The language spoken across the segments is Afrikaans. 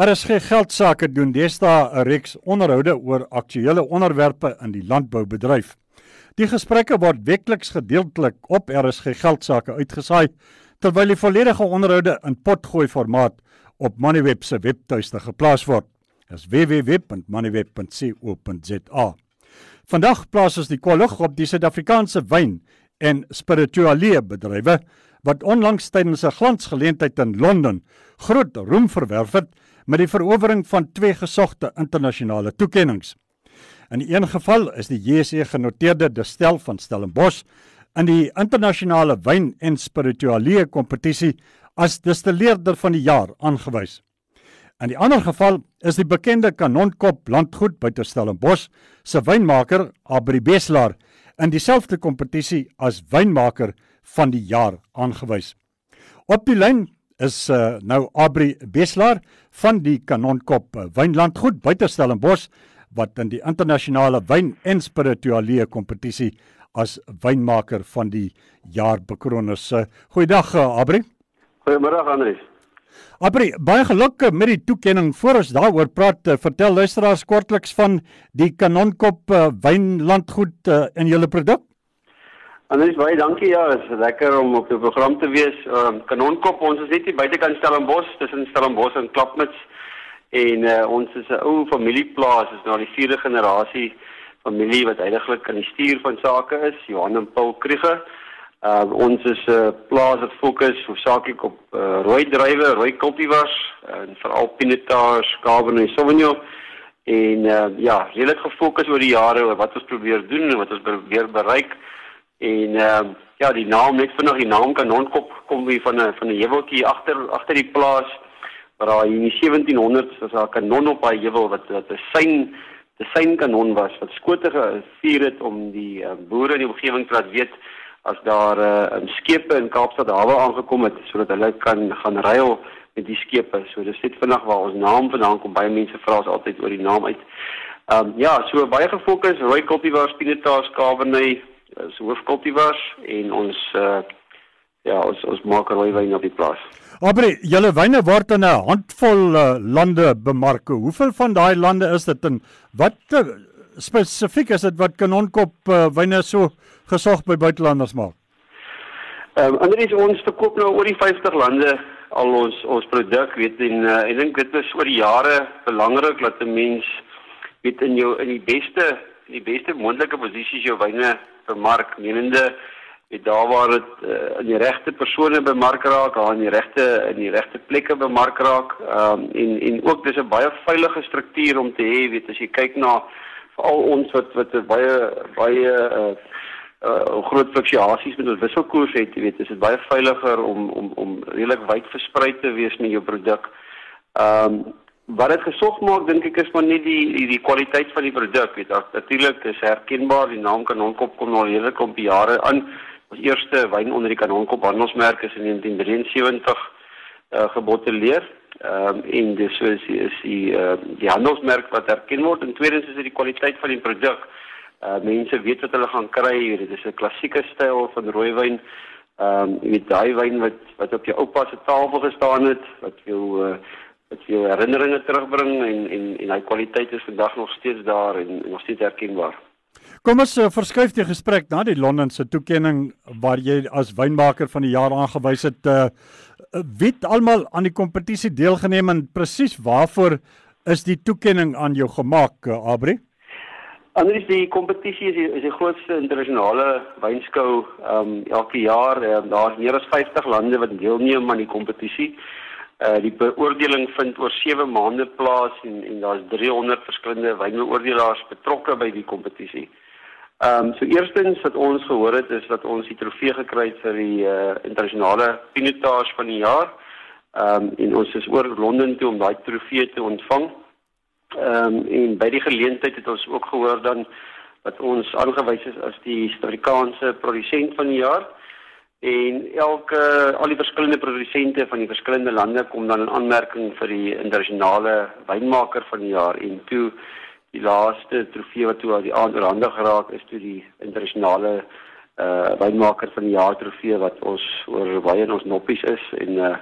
RSG geldsaake doen deesdae 'n reeks onderhoude oor aktuelle onderwerpe in die landboubedryf. Die gesprekke word weekliks gedeeltelik op RSG geldsaake uitgesaai terwyl die volledige onderhoude in potgooi formaat op Moneyweb se webtuiste geplaas word. Dis www.moneyweb.co.za. Vandag plaas ons die kollig op die Suid-Afrikaanse wyn en spirituele bedrywe wat onlangs tydens 'n glansgeleentheid in Londen groot roem verwerf het met die verowering van twee gesogte internasionale toekenninge. In een geval is die JSE genoteerde destel van Stellenbosch in die internasionale wyn en spirituele kompetisie as distilleerder van die jaar aangewys. In die ander geval is die bekende Kanonkop landgoed by Stellenbosch se wynmaker Abri Beslaar in dieselfde kompetisie as wynmaker van die jaar aangewys. Op die lyn is uh, nou Abri Beslaar van die Kanonkop uh, Wynlandgoed buite Stellenbosch wat in die internasionale wyn en spirituele kompetisie as wynmaker van die jaar bekroon is. Uh, goeiedag uh, Abri. Goeiemôre Andries. Abri, baie geluk met die toekenning. Voor ons daaroor praat, vertel luisteraars kortliks van die Kanonkop Wynlandgoed uh, en julle produk. Anders baie dankie ja, is lekker om op die program te wees. Ehm uh, Kanonkop, ons is net hier buitekant Stellenbosch, tussen Stellenbosch en Klapmuts. En uh, ons is 'n ou familieplaas, is nou die vierde generasie familie wat eintlik aan die stuur van sake is, Johan en Paul Krieger. Uh ons is 'n uh, plaas wat fokus hoofsaaklik op uh, rooi druiwe, rooi cultivars en veral pinotage, cabernet sauvignon. En uh, ja, redelik gefokus oor die jare oor wat ons probeer doen en wat ons probeer bereik. En ehm uh, ja, die naam net vinnig die naam Kanonkop kom weer van 'n van 'n heuweltjie agter agter die plaas waar daar in die 1700s was 'n kanon op daai heuwel wat wat 'n sein 'n sein kanon was wat skote gevuur het om die uh, boere in die omgewing te laat weet as daar 'n uh, skepe in Kaapstad hawe aangekom het sodat hulle kan gaan ruil met die skepe. So dis net vinnig waar ons naam vandaan kom. Baie mense vra ons altyd oor die naam uit. Ehm um, ja, so baie gefokus, rooi cultivars, pinotage, cabernet is hoofkultivars en ons uh ja, ons ons maak rooi wyn op die plaas. Abri, julle wyne word in 'n handvol uh, lande bemark. Hoeveel van daai lande is dit en wat uh, spesifiek is dit wat Kanonkop uh, wyne so gesog by buitelanders maak? Ehm um, Andries ons verkoop nou oor die 50 lande al ons ons produk weet en uh, ek dink dit is oor die jare belangrik dat 'n mens weet in jou in die beste in die beste moontlike posisies jou wyne bemark menende weet daar waar dit uh, in die regte persone bemark raak, daar in die regte in die regte plekke bemark raak. Um, en en ook dis 'n baie veilige struktuur om te hê, weet as jy kyk na veral ons wat wat baie baie uh uh groot fluktuasies met ons wisselkoers het, jy weet, is dit baie veiliger om om om redelik wyd versprei te wees met jou produk. Ehm um, wat dit gesog maak dink ek is maar net die die, die kwaliteit van die produk weet natuurlik is herkenbaar die naam Kanonkop kom nou hele kom jare aan ons eerste wyn onder die Kanonkop handelsmerk is in 1973 uh, gebotteleer. Um, en dis so is die, is die uh, die handelsmerk wat herken word. En tweedens is dit die kwaliteit van die produk uh, mense weet wat hulle gaan kry. Dit is 'n klassieke styl van rooiwyn ehm um, met daai wyn wat wat op jou oupa se tafel gestaan het wat jou uh, wat jou herinneringe terugbring en en en hy kwaliteit is vandag nog steeds daar en, en nog steeds herkenbaar. Kom ons uh, verskuif die gesprek na die Londen se toekenning waar jy as wynmaker van die jaar aangewys het. Uh, wie almal aan die kompetisie deelgeneem en presies waarvoor is die toekenning aan jou gemaak, uh, Abri? Anders die kompetisie is die, is die grootste internasionale wynskou ehm um, elke jaar. Uh, Daar's meer as 50 lande wat deelneem aan die kompetisie. Uh die beoordeling vind oor 7 maande plaas en en daar's 300 verskillende wynbeoordelaars betrokke by die kompetisie. Ehm um, so eerstens wat ons gehoor het is dat ons die trofee gekry het vir die uh internasionale pinotage van die jaar. Ehm um, en ons is oor Londen toe om daai trofee te ontvang. Ehm um, en by die geleentheid het ons ook gehoor dan dat ons aangewys is as die Suid-Afrikaanse produsent van die jaar en elke al die verskillende produsente van die verskillende lande kom dan in aanmerking vir die internasionale wynmaker van die jaar en toe die laaste trofee wat toe aan die aanrande geraak is toe die internasionale uh wynmaker van die jaar trofee wat ons oor baie in ons noppies is en uh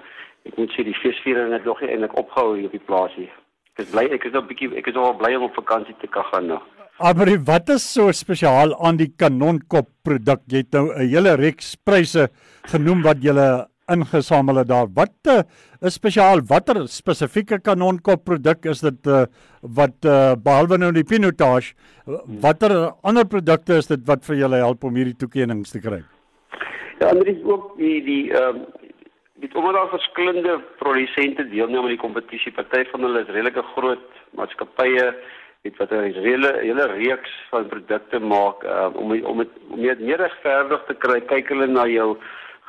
ek moet sê die feesviering het nog nie eintlik opgehou hier op die plaasie. Ek is bly ek is nog 'n bietjie ek is nog bly om op vakansie te kan gaan nou. Maar wat is so spesiaal aan die kanonkop produk? Jy het nou 'n hele reeks pryse genoem wat jy ingesamel het daar. Wat uh, is spesiaal? Watter spesifieke kanonkop produk is dit uh, wat uh, behalwe nou die pinotage, watter ander produkte is dit wat vir julle help om hierdie toekennings te kry? Ja, ander is ook die die ehm um, dit omdat daar verskillende produsente deelneem aan die kompetisie. Party van hulle is redelike groot maatskappye weet wat 'n hele hele reeks van produkte maak um, om om het, om dit meer regverdig te kry. Kyk hulle na jou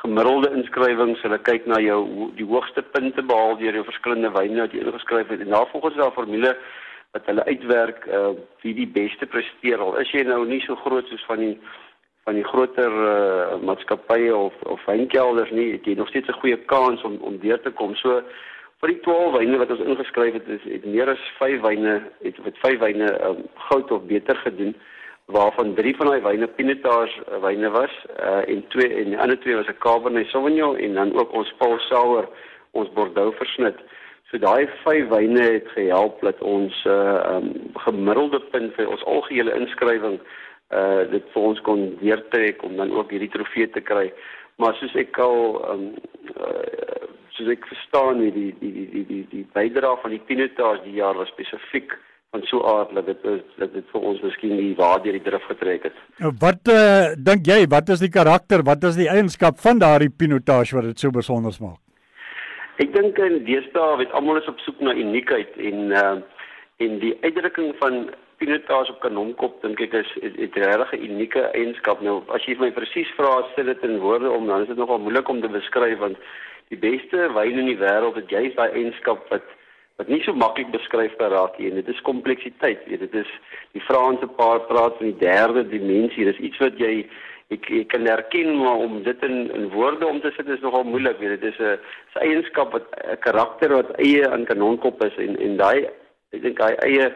gemiddelde inskrywings, hulle kyk na jou die hoogste punte behaal deur jou verskillende wyne wat jy ingeskryf het en daarvolgens is daar formule wat hulle uitwerk uh, wie die beste presteer. Al is jy nou nie so groot soos van die van die groter uh, maatskappye of of wynkelders nie, het jy nog steeds 'n goeie kans om om deur te kom. So vir die 12 wyne wat ons ingeskryf het, is het meer as 5 wyne het met 5 wyne um, goud of beter gedoen waarvan 3 van daai wyne Pinotage uh, wyne was uh, en twee en die ander twee was 'n Cabernet Sauvignon en dan ook ons Paul Sauer ons Bordeaux versnit. So daai 5 wyne het gehelp dat ons uh, um, gemiddelde punt vir ons algehele inskrywing uh dit vir ons kon deurtrek om dan ook hierdie trofee te kry. Maar soos ek al um uh, soos ek verstaan die die die die die die bydrae van die pinotage die jaar was spesifiek van so aard dat dit is dat dit vir ons miskien die waardeur die drif getrek het. Nou, wat uh dink jy, wat is die karakter, wat is die eienskap van daardie pinotage wat dit so besonder maak? Ek dink in deesdae weet almal is op soek na uniekheid en uh en die uitdrukking van pinotage op kanonkop dink ek is het regtig 'n unieke eienskap. Nou as jy my presies vra sê dit in woorde om dan is dit nogal moeilik om te beskryf want die beste wyn in die wêreld het juist daai eienskap wat wat nie so maklik beskryf kan raak nie en dit is kompleksiteit weet dit is die Franse paar praat van die derde dimensie dis iets wat jy ek ek kan erken maar om dit in in woorde om te sit is nogal moeilik weet dit is 'n eienskap wat 'n karakter wat eie aan kanonkop is en en daai ek dink daai eie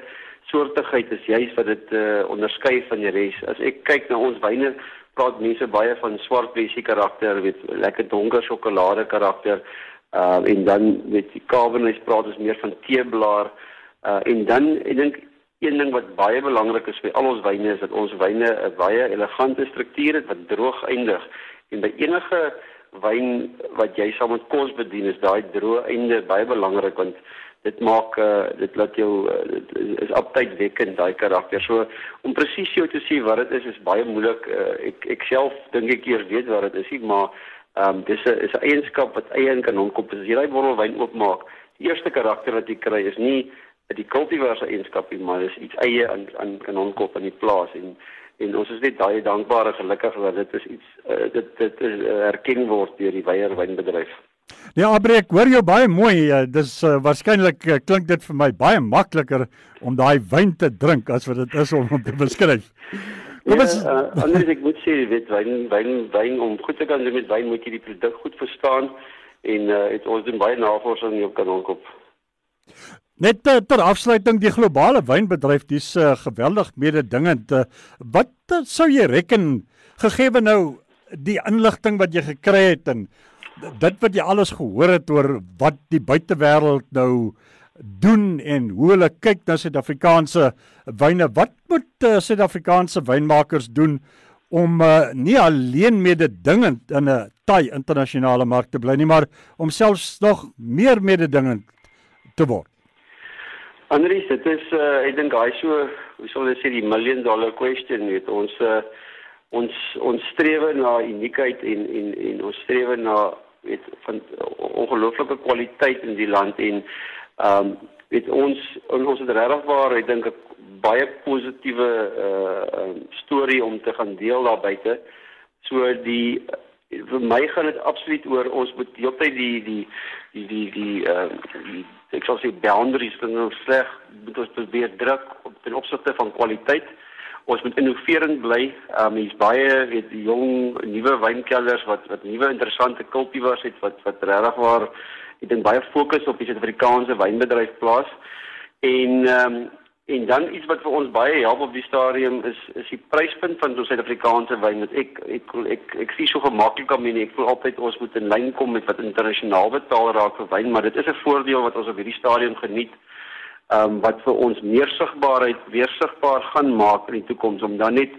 soortigheid is juis wat dit uh, onderskei van die res. As ek kyk na ons wyne, praat mense baie van swart besie karakter, weet lekker donker sjokolade karakter. Uh en dan weet die Cabernet praat ons meer van teeblaar. Uh en dan ek dink een ding wat baie belangrik is vir al ons wyne is dat ons wyne 'n baie elegante struktuur het wat droog eindig. En by enige wyn wat jy saam met kos bedien is daai droë einde baie belangrik want dit maak uh, dit laat jou uh, dit is aptyd wekkend daai karakter. So om presies jou te sê wat dit is is baie moeilik. Uh, ek ek self dink ek eers weet wat dit is, nie, maar ehm um, dis 'n is 'n eienskap wat eie in kan onkom. As jy daai bottel wyn oopmaak, die eerste karakter wat jy kry is nie die cultivar se eienskap nie, maar dis iets eie aan aan kan onkom in die plaas en en ons is net baie dankbaar en gelukkig dat dit is iets uh, dit dit is uh, erken word deur die Weyer wynbedryf. Ja, Abre, ek hoor jou baie mooi. Uh, dis uh, waarskynlik uh, klink dit vir my baie makliker om daai wyn te drink as wat dit is om om te beskryf. Kom ons ja, uh, anders ek moet sê, weet wyn wyn wyn om goed te kan doen met wyn moet jy die produk goed verstaan en uh, het ons doen baie navorsing op kanonkop. Net uh, ter afsluiting die globale wynbedryf dis uh, geweldig mededingend. Uh, wat uh, sou jy reken gegee nou die inligting wat jy gekry het en dit wat jy alles gehoor het oor wat die buitewêreld nou doen en hoe hulle kyk na Suid-Afrikaanse wyne. Wat moet uh, Suid-Afrikaanse wynmakers doen om uh, nie alleen mededingend in 'n taai internasionale mark te bly nie, maar om selfs nog meer mededingend te word? Andries, dit is uh, ek dink hy so, hoe sou ek sê die million dollar question net ons uh, ons ons strewe na uniekheid en en en ons strewe na weet van ongelooflike kwaliteit in die land en ehm um, weet ons ons het regtig waar ek dink 'n baie positiewe uh storie om te gaan deel daar buite. So die vir my gaan dit absoluut oor ons moet heeltyd die die die die die uh, ek sal sê boundaries van ons sleg moet ons probeer druk op ten opsigte van kwaliteit ons moet innoverend bly. Um hier's baie weet jong nuwe wynkelders wat wat nuwe interessante kultivars het wat wat regtig waar ek dink baie fokus op die Suid-Afrikaanse wynbedryf plaas. En um En dan iets wat vir ons baie help op die stadium is is die pryspunt van ons Suid-Afrikaanse wyn ek ek ek ek, ek sien so gemaklik om en ek voel altyd ons moet in lyn kom met wat internasionaal betaal raak vir wyn, maar dit is 'n voordeel wat ons op hierdie stadium geniet. Um, wat vir ons meer sigbaarheid weer sigbaar gaan maak in die toekoms om dan net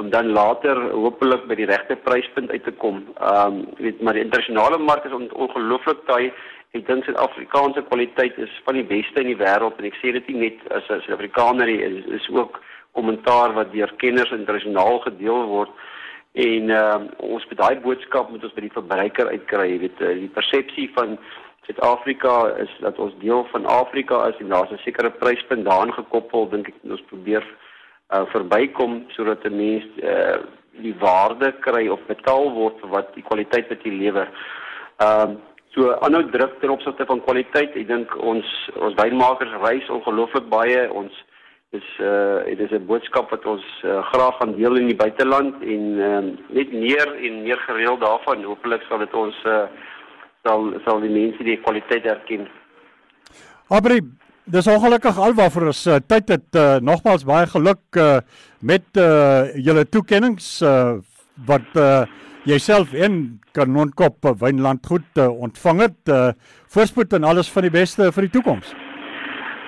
om dan later hopelik by die regte pryspunt uit te kom. Ehm um, weet maar die internasionale mark is on, ongelooflik taai Ek dink Suid-Afrikaanse kwaliteit is van die beste in die wêreld en ek sê dit nie net as 'n Suid-Afrikaner nie, is, is ook kommentaar wat deur kenners internasionaal gedeel word. En ehm uh, ons moet daai boodskap moet ons by die verbruiker uitkry, jy weet, uh, die persepsie van Suid-Afrika is dat ons deel van Afrika is en daar's 'n sekere pryspunt daaraan gekoppel, dink ek ons probeer uh, verbykom sodat 'n mens uh, die waarde kry of betaal word vir wat die kwaliteit wat jy lewer. Ehm uh, So aanhou druk ten opsigte van kwaliteit. Ek dink ons ons wynmakers reis ongelooflik baie. Ons is uh dit is 'n boodskap wat ons uh, graag gaan deel in die buiteland en uh, net meer en meer gereeld daarvan. Hoopelik sal dit ons uh sal sal die mense die kwaliteit erken. Abri Dis ongelukkig alwaarvoor ons uh, tyd het uh, nogmaals baie geluk uh, met uh, julle toekenninge uh, wat uh, jouself en Kanonkop Wynland goed uh, ontvang het. Uh, voorspoed en alles van die beste vir die toekoms.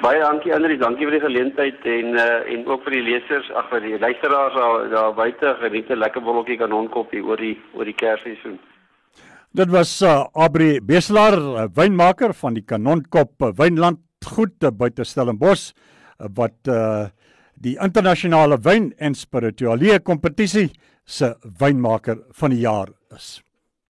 Baie dankie Andri, dankie vir die geleentheid en uh, en ook vir die lesers, ag vir die luisteraars daar daar buite geniet 'n lekker bolletjie Kanonkop hier oor die oor die Kersseisoen. Dit was uh, Abri Beselaar, uh, wynmaker van die Kanonkop Wynland goed uh, buite Stellenbosch uh, wat uh, die internasionale wyn en spirituele kompetisie se wynmaker van die jaar is.